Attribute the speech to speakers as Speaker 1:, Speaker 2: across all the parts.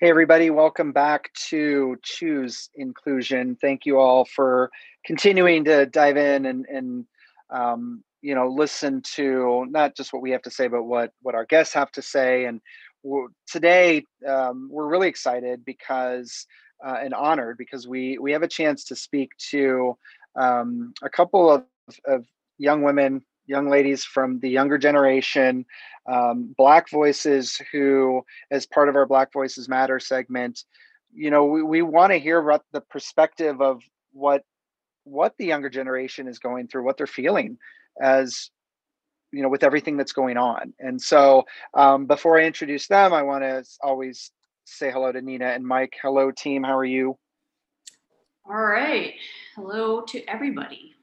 Speaker 1: Hey, everybody, welcome back to Choose Inclusion. Thank you all for continuing to dive in and, and um, you know, listen to not just what we have to say, but what, what our guests have to say. And today, um, we're really excited because uh, and honored because we, we have a chance to speak to um, a couple of, of young women young ladies from the younger generation, um, Black voices who, as part of our Black Voices Matter segment, you know, we, we want to hear about the perspective of what what the younger generation is going through, what they're feeling as you know with everything that's going on. And so, um, before I introduce them, I want to always say hello to Nina and Mike. Hello, team. How are you?
Speaker 2: All right. Hello to everybody.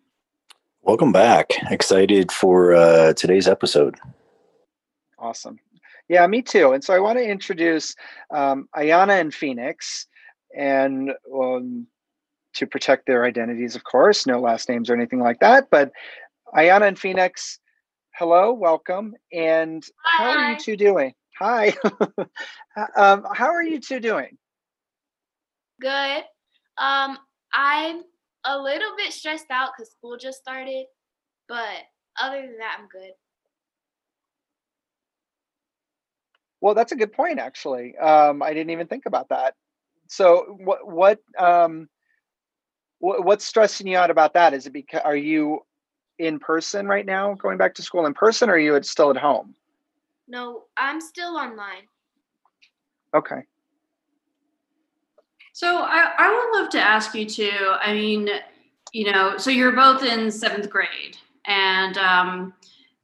Speaker 3: Welcome back. Excited for uh, today's episode.
Speaker 1: Awesome. Yeah, me too. And so I want to introduce um, Ayanna and Phoenix, and um, to protect their identities, of course, no last names or anything like that. But Ayanna and Phoenix, hello, welcome. And Hi. how are you two doing? Hi. um, how are you two doing?
Speaker 4: Good. Um, I'm a little bit stressed out because school just started, but other than that, I'm good.
Speaker 1: Well, that's a good point, actually. Um, I didn't even think about that. So, what what um, what, what's stressing you out about that? Is it because are you in person right now, going back to school in person, or are you still at home?
Speaker 4: No, I'm still online.
Speaker 1: Okay.
Speaker 2: So I, I would love to ask you too. I mean, you know, so you're both in seventh grade, and um,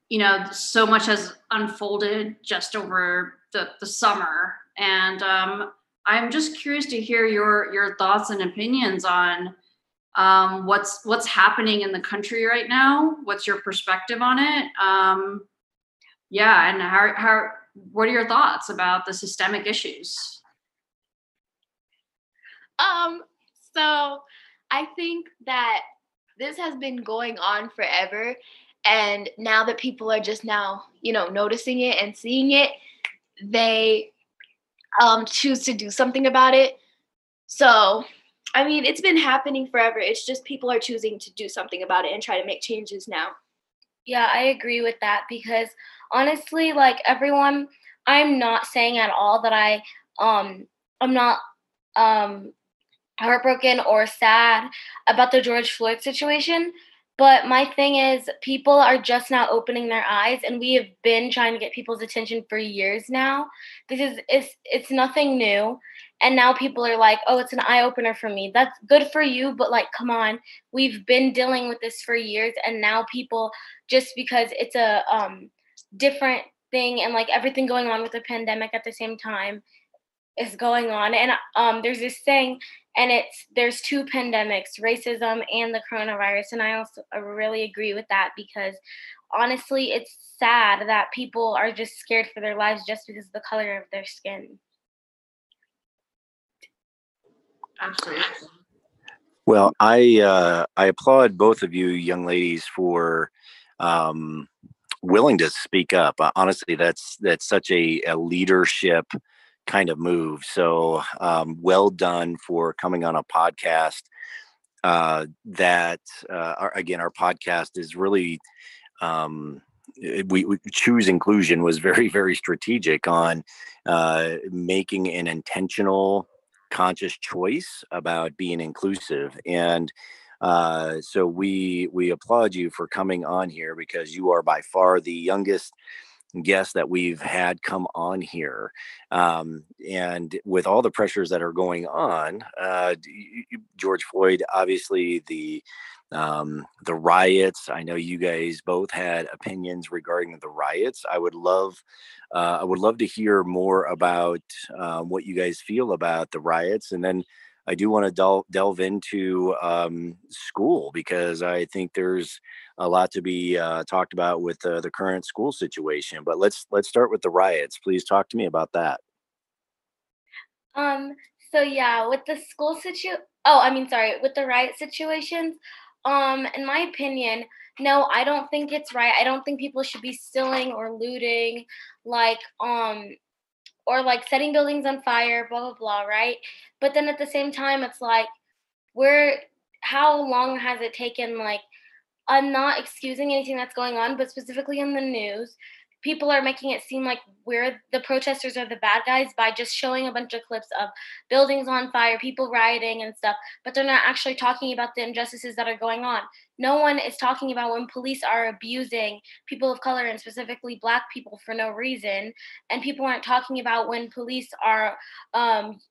Speaker 2: you know, so much has unfolded just over the, the summer, and um, I'm just curious to hear your your thoughts and opinions on um, what's what's happening in the country right now. What's your perspective on it? Um, yeah, and how how what are your thoughts about the systemic issues?
Speaker 4: Um, so I think that this has been going on forever. And now that people are just now, you know, noticing it and seeing it, they um, choose to do something about it. So, I mean, it's been happening forever. It's just people are choosing to do something about it and try to make changes now.
Speaker 5: Yeah, I agree with that because honestly, like everyone, I'm not saying at all that I um I'm not um heartbroken or sad about the George Floyd situation. But my thing is, people are just now opening their eyes, and we have been trying to get people's attention for years now. This is it's it's nothing new, and now people are like, "Oh, it's an eye opener for me." That's good for you, but like, come on, we've been dealing with this for years, and now people just because it's a um different thing and like everything going on with the pandemic at the same time is going on, and um, there's this thing and it's there's two pandemics racism and the coronavirus. And i also really agree with that because honestly it's sad that people are just scared for their lives just because of the color of their skin.
Speaker 2: Absolutely.
Speaker 3: Well i uh, i applaud both of you young ladies for um, willing to speak up. Uh, honestly that's that's such a, a leadership kind of move. So um, well done for coming on a podcast. Uh, that uh, our, again, our podcast is really um, we, we, choose inclusion was very very strategic on uh, making an intentional conscious choice about being inclusive and uh, so we we applaud you for coming on here because you are by far the youngest guests that we've had come on here. Um, and with all the pressures that are going on, uh, George Floyd, obviously the um, the riots. I know you guys both had opinions regarding the riots. I would love, uh, I would love to hear more about uh, what you guys feel about the riots, and then I do want to del- delve into um, school because I think there's a lot to be uh, talked about with uh, the current school situation. But let's let's start with the riots. Please talk to me about that.
Speaker 5: Um. So yeah, with the school situ. Oh, I mean, sorry, with the riot situations. Um, in my opinion, no, I don't think it's right. I don't think people should be stealing or looting. Like, um, or like setting buildings on fire, blah blah blah, right? But then at the same time, it's like, where? How long has it taken? Like, I'm not excusing anything that's going on, but specifically in the news, people are making it seem like we're the protesters are the bad guys by just showing a bunch of clips of buildings on fire, people rioting and stuff, but they're not actually talking about the injustices that are going on. No one is talking about when police are abusing people of color and specifically black people for no reason. And people aren't talking about when police are um,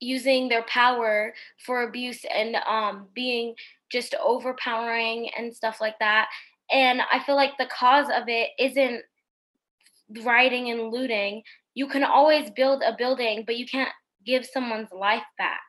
Speaker 5: using their power for abuse and um, being just overpowering and stuff like that. And I feel like the cause of it isn't rioting and looting, you can always build a building, but you can't give someone's life back.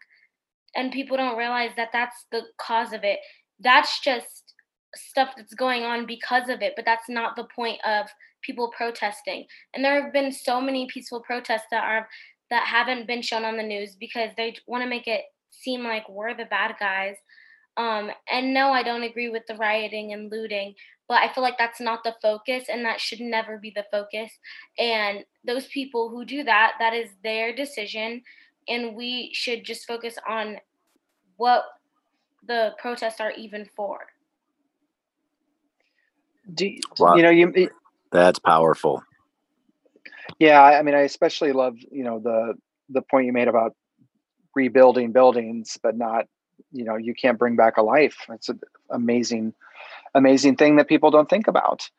Speaker 5: And people don't realize that that's the cause of it. That's just stuff that's going on because of it, but that's not the point of people protesting. And there have been so many peaceful protests that are that haven't been shown on the news because they want to make it seem like we're the bad guys. Um, and no, I don't agree with the rioting and looting, but I feel like that's not the focus and that should never be the focus. And those people who do that, that is their decision. And we should just focus on what the protests are even for.
Speaker 1: Do you, wow. you know you
Speaker 3: that's powerful.
Speaker 1: Yeah, I mean I especially love, you know, the the point you made about rebuilding buildings but not, you know, you can't bring back a life. It's an amazing amazing thing that people don't think about.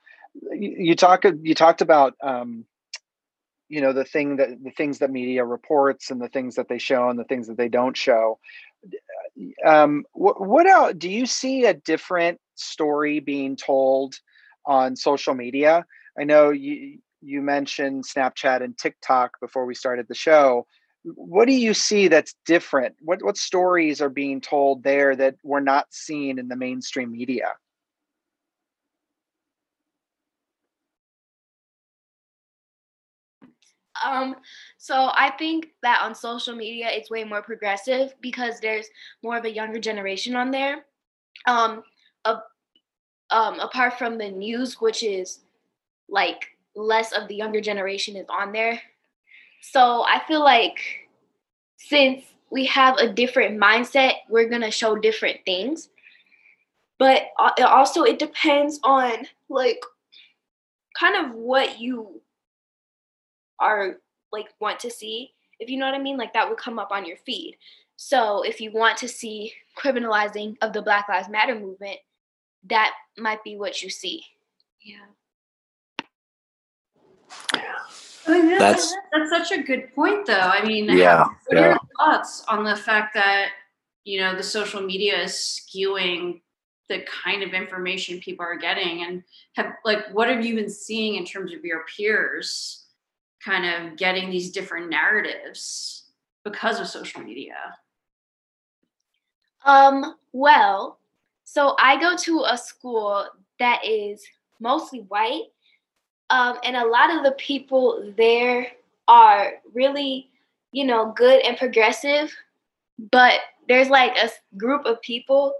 Speaker 1: You, talk you talked about um, you know the thing that the things that media reports and the things that they show and the things that they don't show. Um, what, what else do you see a different story being told on social media? I know you you mentioned Snapchat and TikTok before we started the show. What do you see that's different? What what stories are being told there that we're not seeing in the mainstream media?
Speaker 4: Um, so I think that on social media it's way more progressive because there's more of a younger generation on there. Um, a, um, apart from the news, which is like less of the younger generation is on there. So I feel like since we have a different mindset, we're gonna show different things. But also it depends on like kind of what you are like want to see if you know what i mean like that would come up on your feed. So if you want to see criminalizing of the black lives matter movement that might be what you see. Yeah.
Speaker 2: Oh, I mean, that's, that's such a good point, though. I mean,
Speaker 3: yeah,
Speaker 2: what are your thoughts on the fact that you know the social media is skewing the kind of information people are getting, and have like what have you been seeing in terms of your peers kind of getting these different narratives because of social media?
Speaker 4: Um, well, so I go to a school that is mostly white. Um, and a lot of the people there are really, you know, good and progressive. But there's like a group of people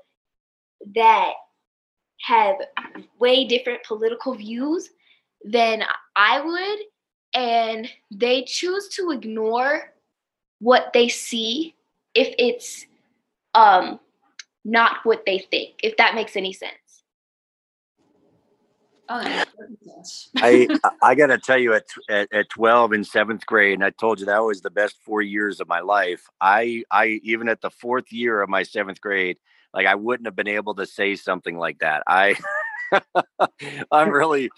Speaker 4: that have way different political views than I would and they choose to ignore what they see if it's um not what they think if that makes any sense
Speaker 3: oh, I I gotta tell you at, at, at twelve in seventh grade, and I told you that was the best four years of my life. I I even at the fourth year of my seventh grade, like I wouldn't have been able to say something like that. I I'm really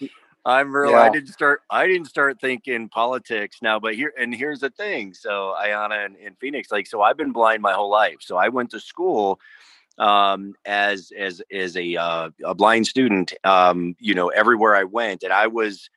Speaker 3: I'm real. Yeah. I didn't start. I didn't start thinking politics now, but here and here's the thing. So Ayanna and, and Phoenix, like, so I've been blind my whole life. So I went to school um, as as as a uh, a blind student. Um, you know, everywhere I went, and I was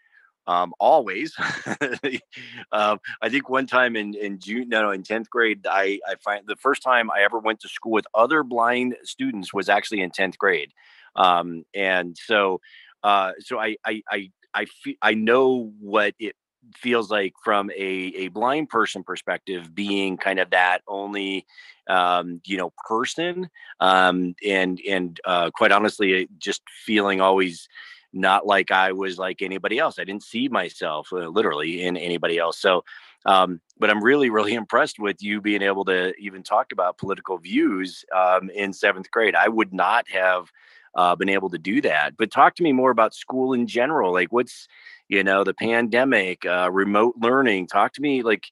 Speaker 3: um, always. um, I think one time in in June, no, no, in tenth grade, I I find the first time I ever went to school with other blind students was actually in tenth grade, um, and so uh, so I I I I, fe- I know what it feels like from a, a blind person perspective being kind of that only um, you know person um, and and uh, quite honestly just feeling always not like I was like anybody else. I didn't see myself uh, literally in anybody else. So Um, but I'm really, really impressed with you being able to even talk about political views um, in seventh grade. I would not have uh, been able to do that. But talk to me more about school in general. Like, what's you know the pandemic, uh, remote learning. Talk to me like.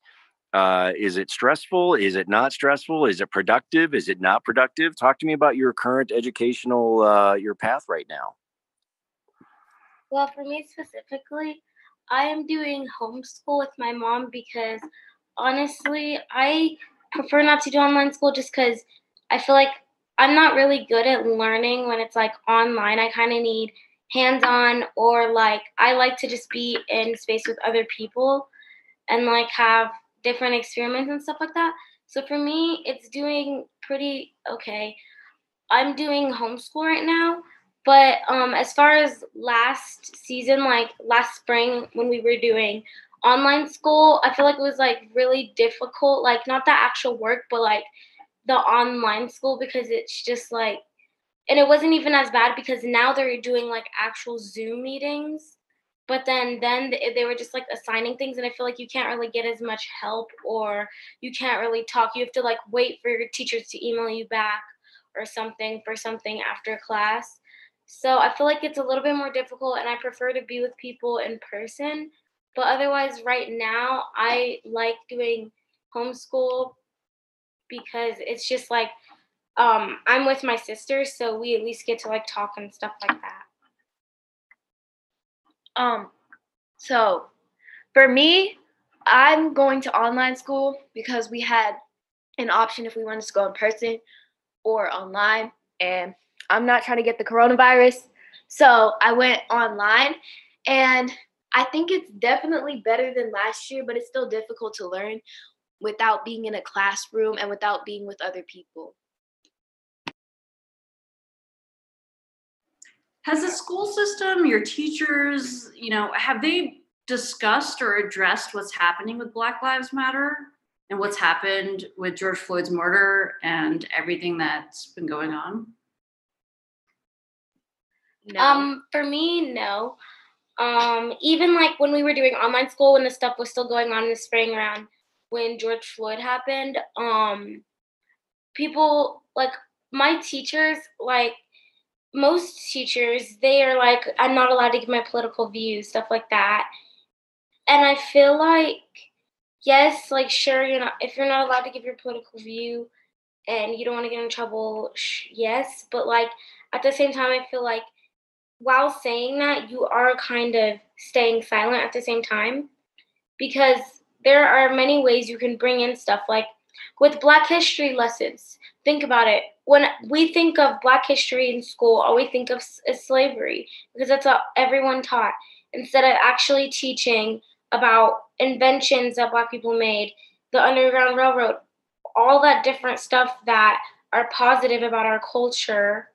Speaker 3: Uh, is it stressful? Is it not stressful? Is it productive? Is it not productive? Talk to me about your current educational uh, your path right now.
Speaker 5: Well, for me specifically, I am doing homeschool with my mom because honestly, I prefer not to do online school just because I feel like I'm not really good at learning when it's like online. I kind of need hands on, or like I like to just be in space with other people and like have different experiments and stuff like that. So for me, it's doing pretty okay. I'm doing homeschool right now, but um, as far as last season, like last spring when we were doing online school, I feel like it was like really difficult. Like not the actual work, but like the online school because it's just like, and it wasn't even as bad because now they're doing like actual Zoom meetings. But then, then they were just like assigning things, and I feel like you can't really get as much help, or you can't really talk. You have to like wait for your teachers to email you back or something for something after class. So I feel like it's a little bit more difficult, and I prefer to be with people in person. But otherwise, right now, I like doing homeschool because it's just like um, I'm with my sister, so we at least get to like talk and stuff like that.
Speaker 4: Um, so for me, I'm going to online school because we had an option if we wanted to go in person or online, and I'm not trying to get the coronavirus, so I went online, and I think it's definitely better than last year, but it's still difficult to learn without being in a classroom and without being with other people.
Speaker 2: Has the school system, your teachers, you know, have they discussed or addressed what's happening with Black Lives Matter and what's happened with George Floyd's murder and everything that's been going on?
Speaker 5: No. Um, for me, no. Um, even like when we were doing online school, when the stuff was still going on in the spring around when George Floyd happened, um, people like my teachers, like most teachers, they are like, I'm not allowed to give my political views, stuff like that. And I feel like, yes, like sure, you're not if you're not allowed to give your political view and you don't want to get in trouble, sh- yes, but like at the same time, I feel like while saying that, you are kind of staying silent at the same time because there are many ways you can bring in stuff like with Black history lessons. Think about it. When we think of Black history in school, all we think of is slavery because that's what everyone taught. Instead of actually teaching about inventions that Black people made, the Underground Railroad, all that different stuff that are positive about our culture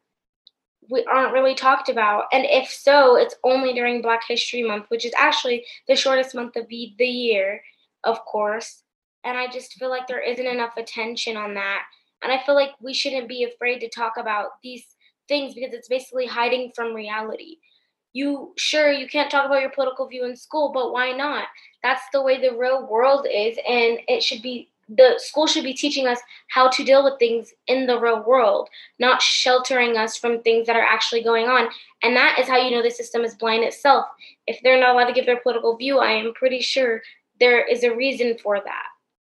Speaker 5: we aren't really talked about. And if so, it's only during Black History Month, which is actually the shortest month of the, the year, of course. And I just feel like there isn't enough attention on that. And I feel like we shouldn't be afraid to talk about these things because it's basically hiding from reality. You sure you can't talk about your political view in school, but why not? That's the way the real world is, and it should be the school should be teaching us how to deal with things in the real world, not sheltering us from things that are actually going on. And that is how you know the system is blind itself. If they're not allowed to give their political view, I am pretty sure there is a reason for that.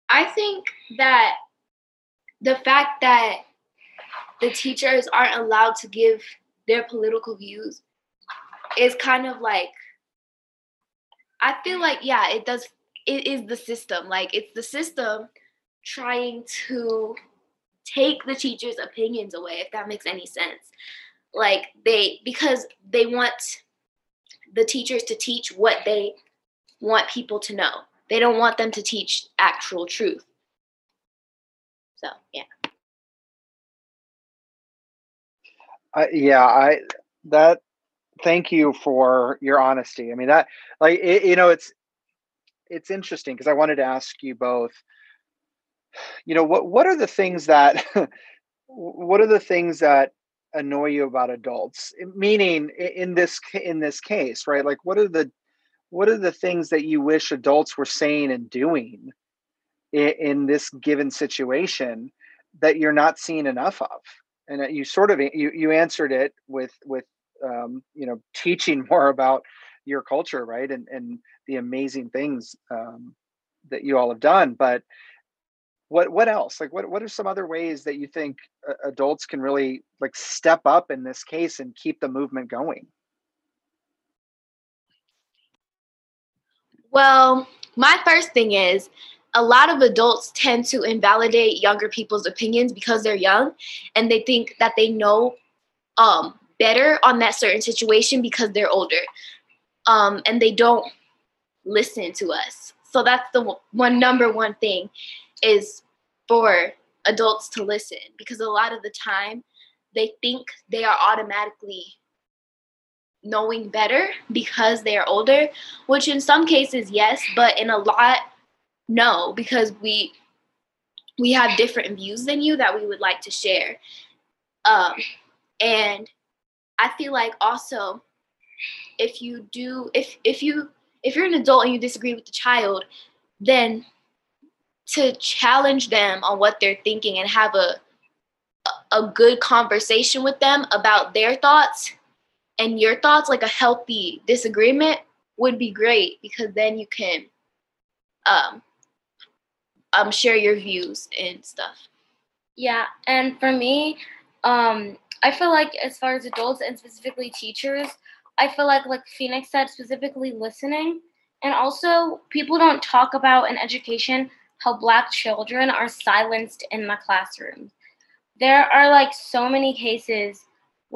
Speaker 4: I think that the fact that the teachers aren't allowed to give their political views is kind of like I feel like yeah, it does it is the system. Like it's the system trying to take the teachers' opinions away, if that makes any sense. Like they, because they want the teachers to teach what they want people to know. They don't want them to teach actual truth. So, yeah.
Speaker 1: Uh, yeah, I that thank you for your honesty. I mean that like it, you know it's it's interesting because I wanted to ask you both you know what what are the things that what are the things that annoy you about adults meaning in this in this case right like what are the what are the things that you wish adults were saying and doing in, in this given situation that you're not seeing enough of? And you sort of you you answered it with with um, you know teaching more about your culture right? And and the amazing things um, that you all have done but what what else? Like what what are some other ways that you think uh, adults can really like step up in this case and keep the movement going
Speaker 4: well my first thing is a lot of adults tend to invalidate younger people's opinions because they're young and they think that they know um, better on that certain situation because they're older um, and they don't listen to us. So that's the one number one thing is for adults to listen because a lot of the time they think they are automatically knowing better because they are older which in some cases yes but in a lot no because we we have different views than you that we would like to share. Um, and i feel like also if you do if if you if you're an adult and you disagree with the child then to challenge them on what they're thinking and have a a good conversation with them about their thoughts and your thoughts like a healthy disagreement would be great because then you can um um share your views and stuff.
Speaker 5: Yeah, and for me, um, I feel like as far as adults and specifically teachers, I feel like like Phoenix said, specifically listening, and also people don't talk about in education how Black children are silenced in the classroom. There are like so many cases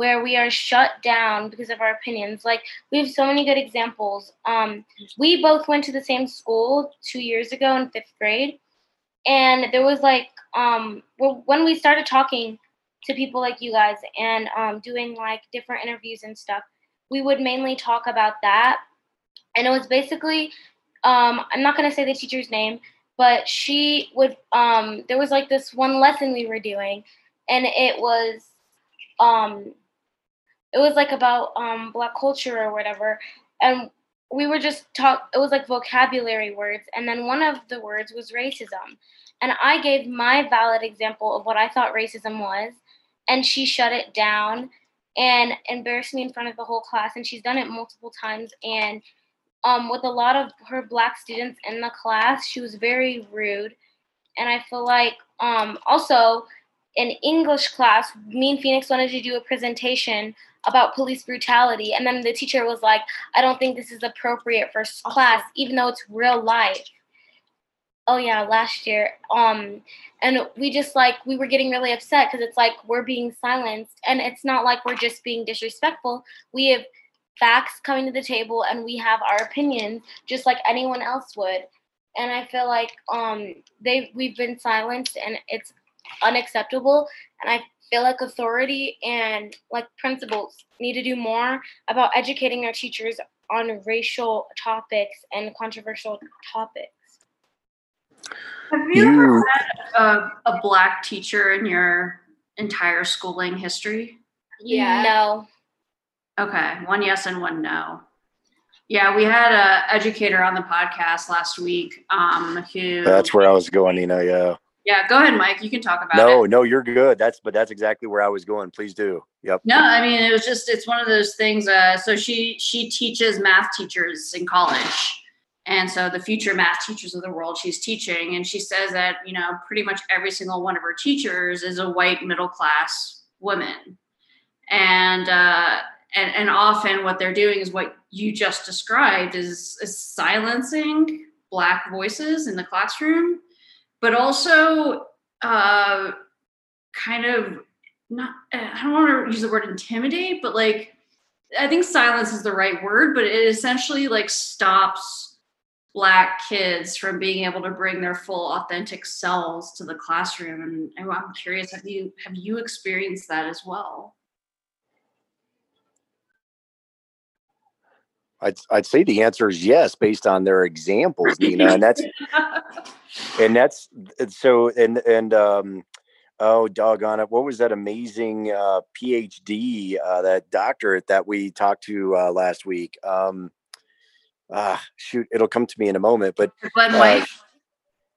Speaker 5: where we are shut down because of our opinions. Like we have so many good examples. Um, we both went to the same school two years ago in fifth grade, and there was like um when we started talking to people like you guys and um, doing like different interviews and stuff we would mainly talk about that and it was basically um, i'm not to say the teacher's name but she would um, there was like this one lesson we were doing and it was um, it was like about um, black culture or whatever and we were just talk it was like vocabulary words and then one of the words was racism and i gave my valid example of what i thought racism was and she shut it down and embarrassed me in front of the whole class and she's done it multiple times and um, with a lot of her black students in the class she was very rude and i feel like um, also in english class me and phoenix wanted to do a presentation about police brutality. And then the teacher was like, I don't think this is appropriate for class, even though it's real life. Oh yeah, last year. Um, and we just like we were getting really upset because it's like we're being silenced, and it's not like we're just being disrespectful. We have facts coming to the table, and we have our opinions just like anyone else would. And I feel like um they we've been silenced, and it's unacceptable. And I feel like authority and like principals need to do more about educating our teachers on racial topics and controversial topics.
Speaker 2: Have you, you ever had a, a black teacher in your entire schooling history?
Speaker 5: Yeah. No.
Speaker 2: Okay, one yes and one no. Yeah, we had a educator on the podcast last week um, who.
Speaker 3: That's where I was going, you know. Yeah.
Speaker 2: Yeah, go ahead, Mike. You can talk about
Speaker 3: no,
Speaker 2: it.
Speaker 3: No, no, you're good. That's but that's exactly where I was going. Please do. Yep.
Speaker 2: No, I mean it was just it's one of those things. Uh, so she she teaches math teachers in college, and so the future math teachers of the world she's teaching, and she says that you know pretty much every single one of her teachers is a white middle class woman, and uh, and and often what they're doing is what you just described is, is silencing black voices in the classroom but also uh, kind of not i don't want to use the word intimidate but like i think silence is the right word but it essentially like stops black kids from being able to bring their full authentic selves to the classroom and i'm curious have you have you experienced that as well
Speaker 3: I'd, I'd say the answer is yes, based on their examples, Nina, and that's and that's so and and um oh doggone it what was that amazing uh phd uh that doctorate that we talked to uh last week um uh, shoot, it'll come to me in a moment. But
Speaker 2: Glenn White.
Speaker 3: uh,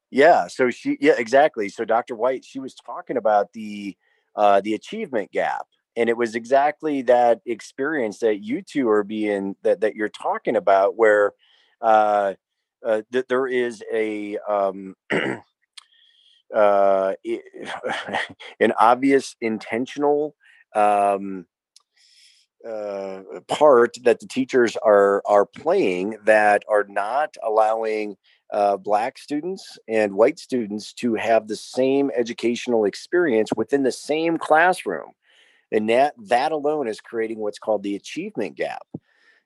Speaker 3: yeah, so she, yeah, exactly. So Dr. White, she was talking about the uh, the achievement gap, and it was exactly that experience that you two are being that that you're talking about, where uh, uh, that there is a um, uh, an obvious intentional um, uh, part that the teachers are are playing that are not allowing uh, black students and white students to have the same educational experience within the same classroom and that that alone is creating what's called the achievement gap.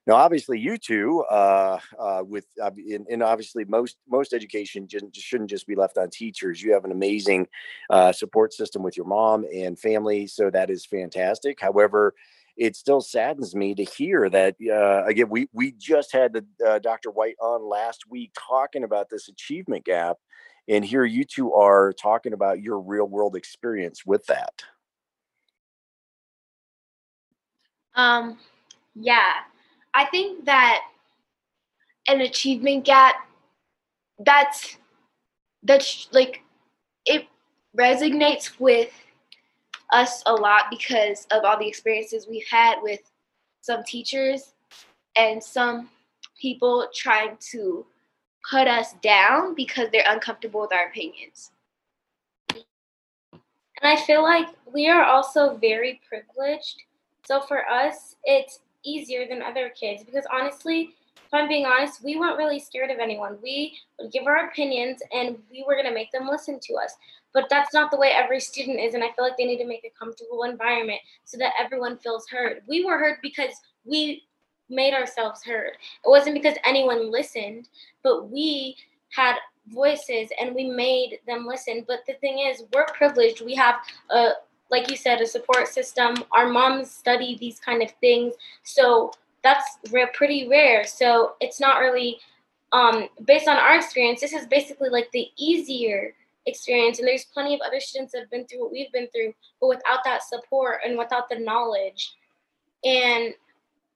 Speaker 3: Now obviously you two uh, uh, with uh, and, obviously most most education just, shouldn't just be left on teachers. You have an amazing uh, support system with your mom and family so that is fantastic. However it still saddens me to hear that uh, again we we just had the uh, dr white on last week talking about this achievement gap and here you two are talking about your real world experience with that
Speaker 4: um yeah i think that an achievement gap that's that's like it resonates with us a lot because of all the experiences we've had with some teachers and some people trying to put us down because they're uncomfortable with our opinions.
Speaker 5: And I feel like we are also very privileged. So for us, it's easier than other kids because honestly, if I'm being honest, we weren't really scared of anyone. We would give our opinions and we were going to make them listen to us. But that's not the way every student is. And I feel like they need to make a comfortable environment so that everyone feels heard. We were heard because we made ourselves heard. It wasn't because anyone listened, but we had voices and we made them listen. But the thing is, we're privileged. We have a like you said, a support system. Our moms study these kind of things. So that's pretty rare. So it's not really um, based on our experience. This is basically like the easier experience, and there's plenty of other students that have been through what we've been through, but without that support and without the knowledge and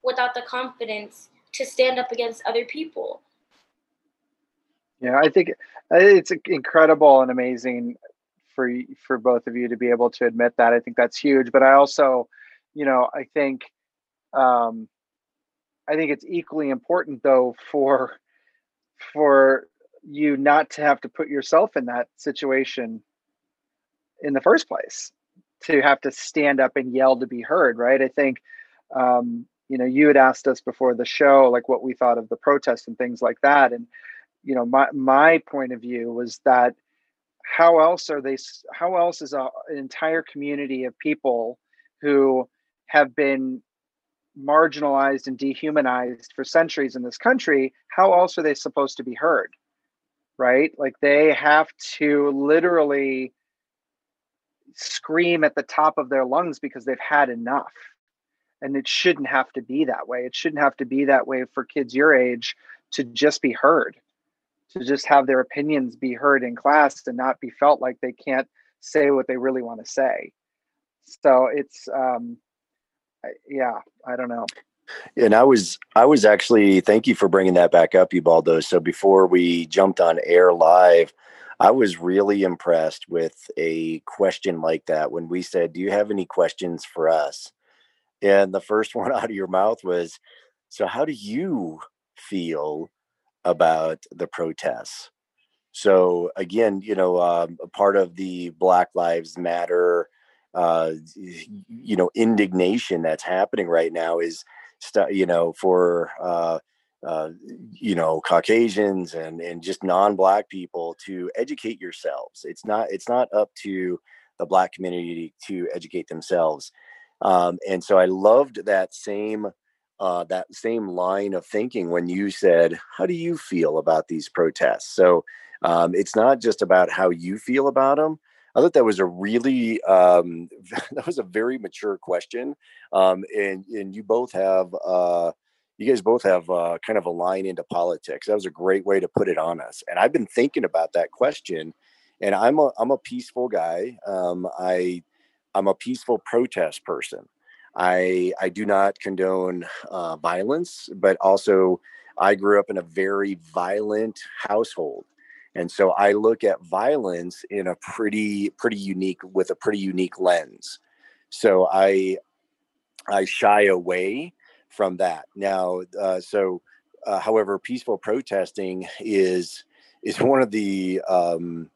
Speaker 5: without the confidence to stand up against other people.
Speaker 1: Yeah, I think it's incredible and amazing for for both of you to be able to admit that. I think that's huge. But I also, you know, I think um, I think it's equally important though for for you not to have to put yourself in that situation in the first place to have to stand up and yell to be heard right i think um, you know you had asked us before the show like what we thought of the protest and things like that and you know my my point of view was that how else are they how else is a, an entire community of people who have been marginalized and dehumanized for centuries in this country how else are they supposed to be heard right? Like they have to literally scream at the top of their lungs because they've had enough. And it shouldn't have to be that way. It shouldn't have to be that way for kids your age to just be heard to just have their opinions be heard in class and not be felt like they can't say what they really want to say so it's um yeah, I don't know.
Speaker 3: And I was, I was actually, thank you for bringing that back up, Ubaldo. So before we jumped on air live, I was really impressed with a question like that when we said, Do you have any questions for us? And the first one out of your mouth was, So, how do you feel about the protests? So, again, you know, um, part of the Black Lives Matter uh, you know indignation that's happening right now is you know for uh, uh, you know caucasians and and just non-black people to educate yourselves it's not it's not up to the black community to educate themselves um, and so i loved that same uh, that same line of thinking when you said how do you feel about these protests so um, it's not just about how you feel about them I thought that was a really um, that was a very mature question, um, and and you both have uh, you guys both have uh, kind of a line into politics. That was a great way to put it on us. And I've been thinking about that question, and I'm a I'm a peaceful guy. Um, I I'm a peaceful protest person. I I do not condone uh, violence, but also I grew up in a very violent household. And so I look at violence in a pretty, pretty unique, with a pretty unique lens. So I, I shy away from that. Now, uh, so, uh, however, peaceful protesting is is one of the um,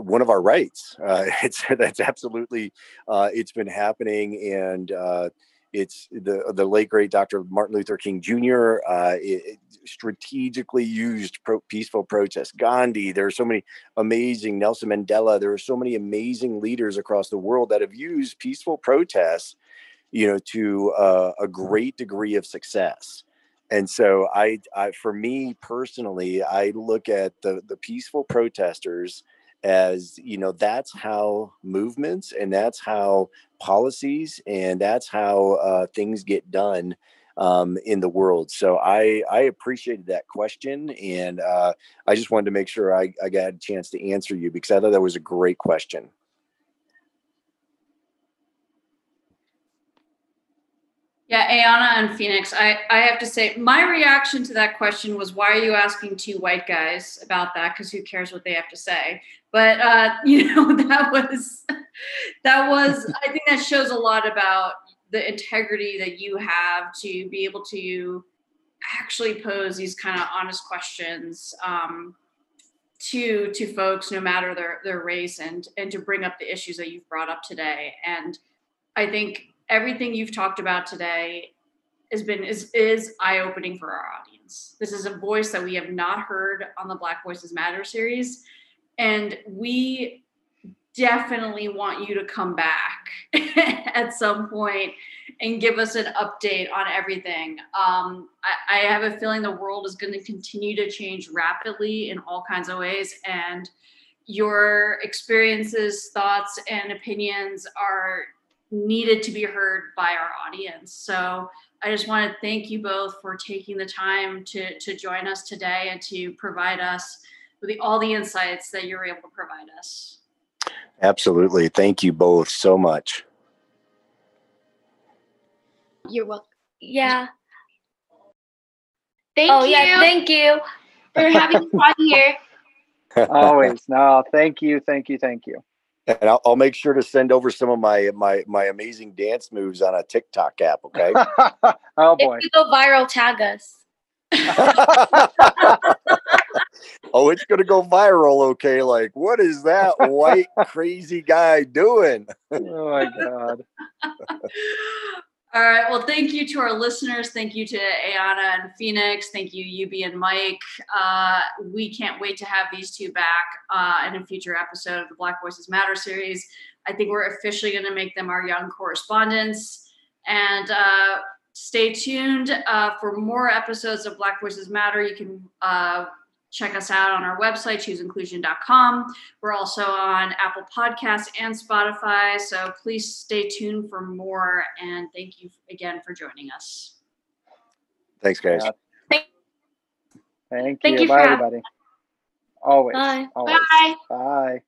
Speaker 3: one of our rights. Uh, it's that's absolutely uh, it's been happening, and uh, it's the the late great Dr. Martin Luther King Jr. Uh, it, strategically used pro- peaceful protest. Gandhi. There are so many amazing Nelson Mandela. There are so many amazing leaders across the world that have used peaceful protests, you know, to uh, a great degree of success. And so, I, I, for me personally, I look at the the peaceful protesters as you know that's how movements and that's how policies and that's how uh, things get done um, in the world. So i i appreciated that question and uh, i just wanted to make sure I, I got a chance to answer you because i thought that was a great question
Speaker 2: Yeah, Ayanna and Phoenix, I, I have to say, my reaction to that question was, why are you asking two white guys about that? Because who cares what they have to say? But uh, you know, that was that was. I think that shows a lot about the integrity that you have to be able to actually pose these kind of honest questions um, to to folks, no matter their their race, and and to bring up the issues that you've brought up today. And I think everything you've talked about today has been is is eye-opening for our audience. This is a voice that we have not heard on the Black Voices Matter series. And we definitely want you to come back at some point and give us an update on everything. Um, I, I have a feeling the world is going to continue to change rapidly in all kinds of ways. And your experiences, thoughts, and opinions are needed to be heard by our audience. So I just want to thank you both for taking the time to, to join us today and to provide us with the, all the insights that you're able to provide us.
Speaker 3: Absolutely. Thank you both so much.
Speaker 4: You're welcome.
Speaker 5: Yeah.
Speaker 4: Thank
Speaker 5: oh
Speaker 4: you
Speaker 5: yeah. Thank you.
Speaker 4: for having us on here.
Speaker 1: Always. No, thank you, thank you, thank you.
Speaker 3: And I'll, I'll, make sure to send over some of my my my amazing dance moves on a TikTok app. Okay.
Speaker 1: oh boy.
Speaker 5: If you go viral, tag us.
Speaker 3: oh, it's gonna go viral. Okay, like what is that white crazy guy doing?
Speaker 1: oh my god.
Speaker 2: All right. Well, thank you to our listeners. Thank you to Ayanna and Phoenix. Thank you, Yubi and Mike. Uh, we can't wait to have these two back uh, in a future episode of the Black Voices Matter series. I think we're officially going to make them our young correspondents. And uh, stay tuned uh, for more episodes of Black Voices Matter. You can uh, check us out on our website, chooseinclusion.com. We're also on Apple Podcasts and Spotify. So please stay tuned for more. And thank you again for joining us.
Speaker 3: Thanks, guys.
Speaker 1: Yeah.
Speaker 4: Thank,
Speaker 1: thank,
Speaker 4: Thank
Speaker 1: you.
Speaker 4: you
Speaker 1: Bye,
Speaker 4: for
Speaker 1: everybody. Always.
Speaker 5: Bye.
Speaker 1: Always.
Speaker 4: Bye.
Speaker 1: Bye.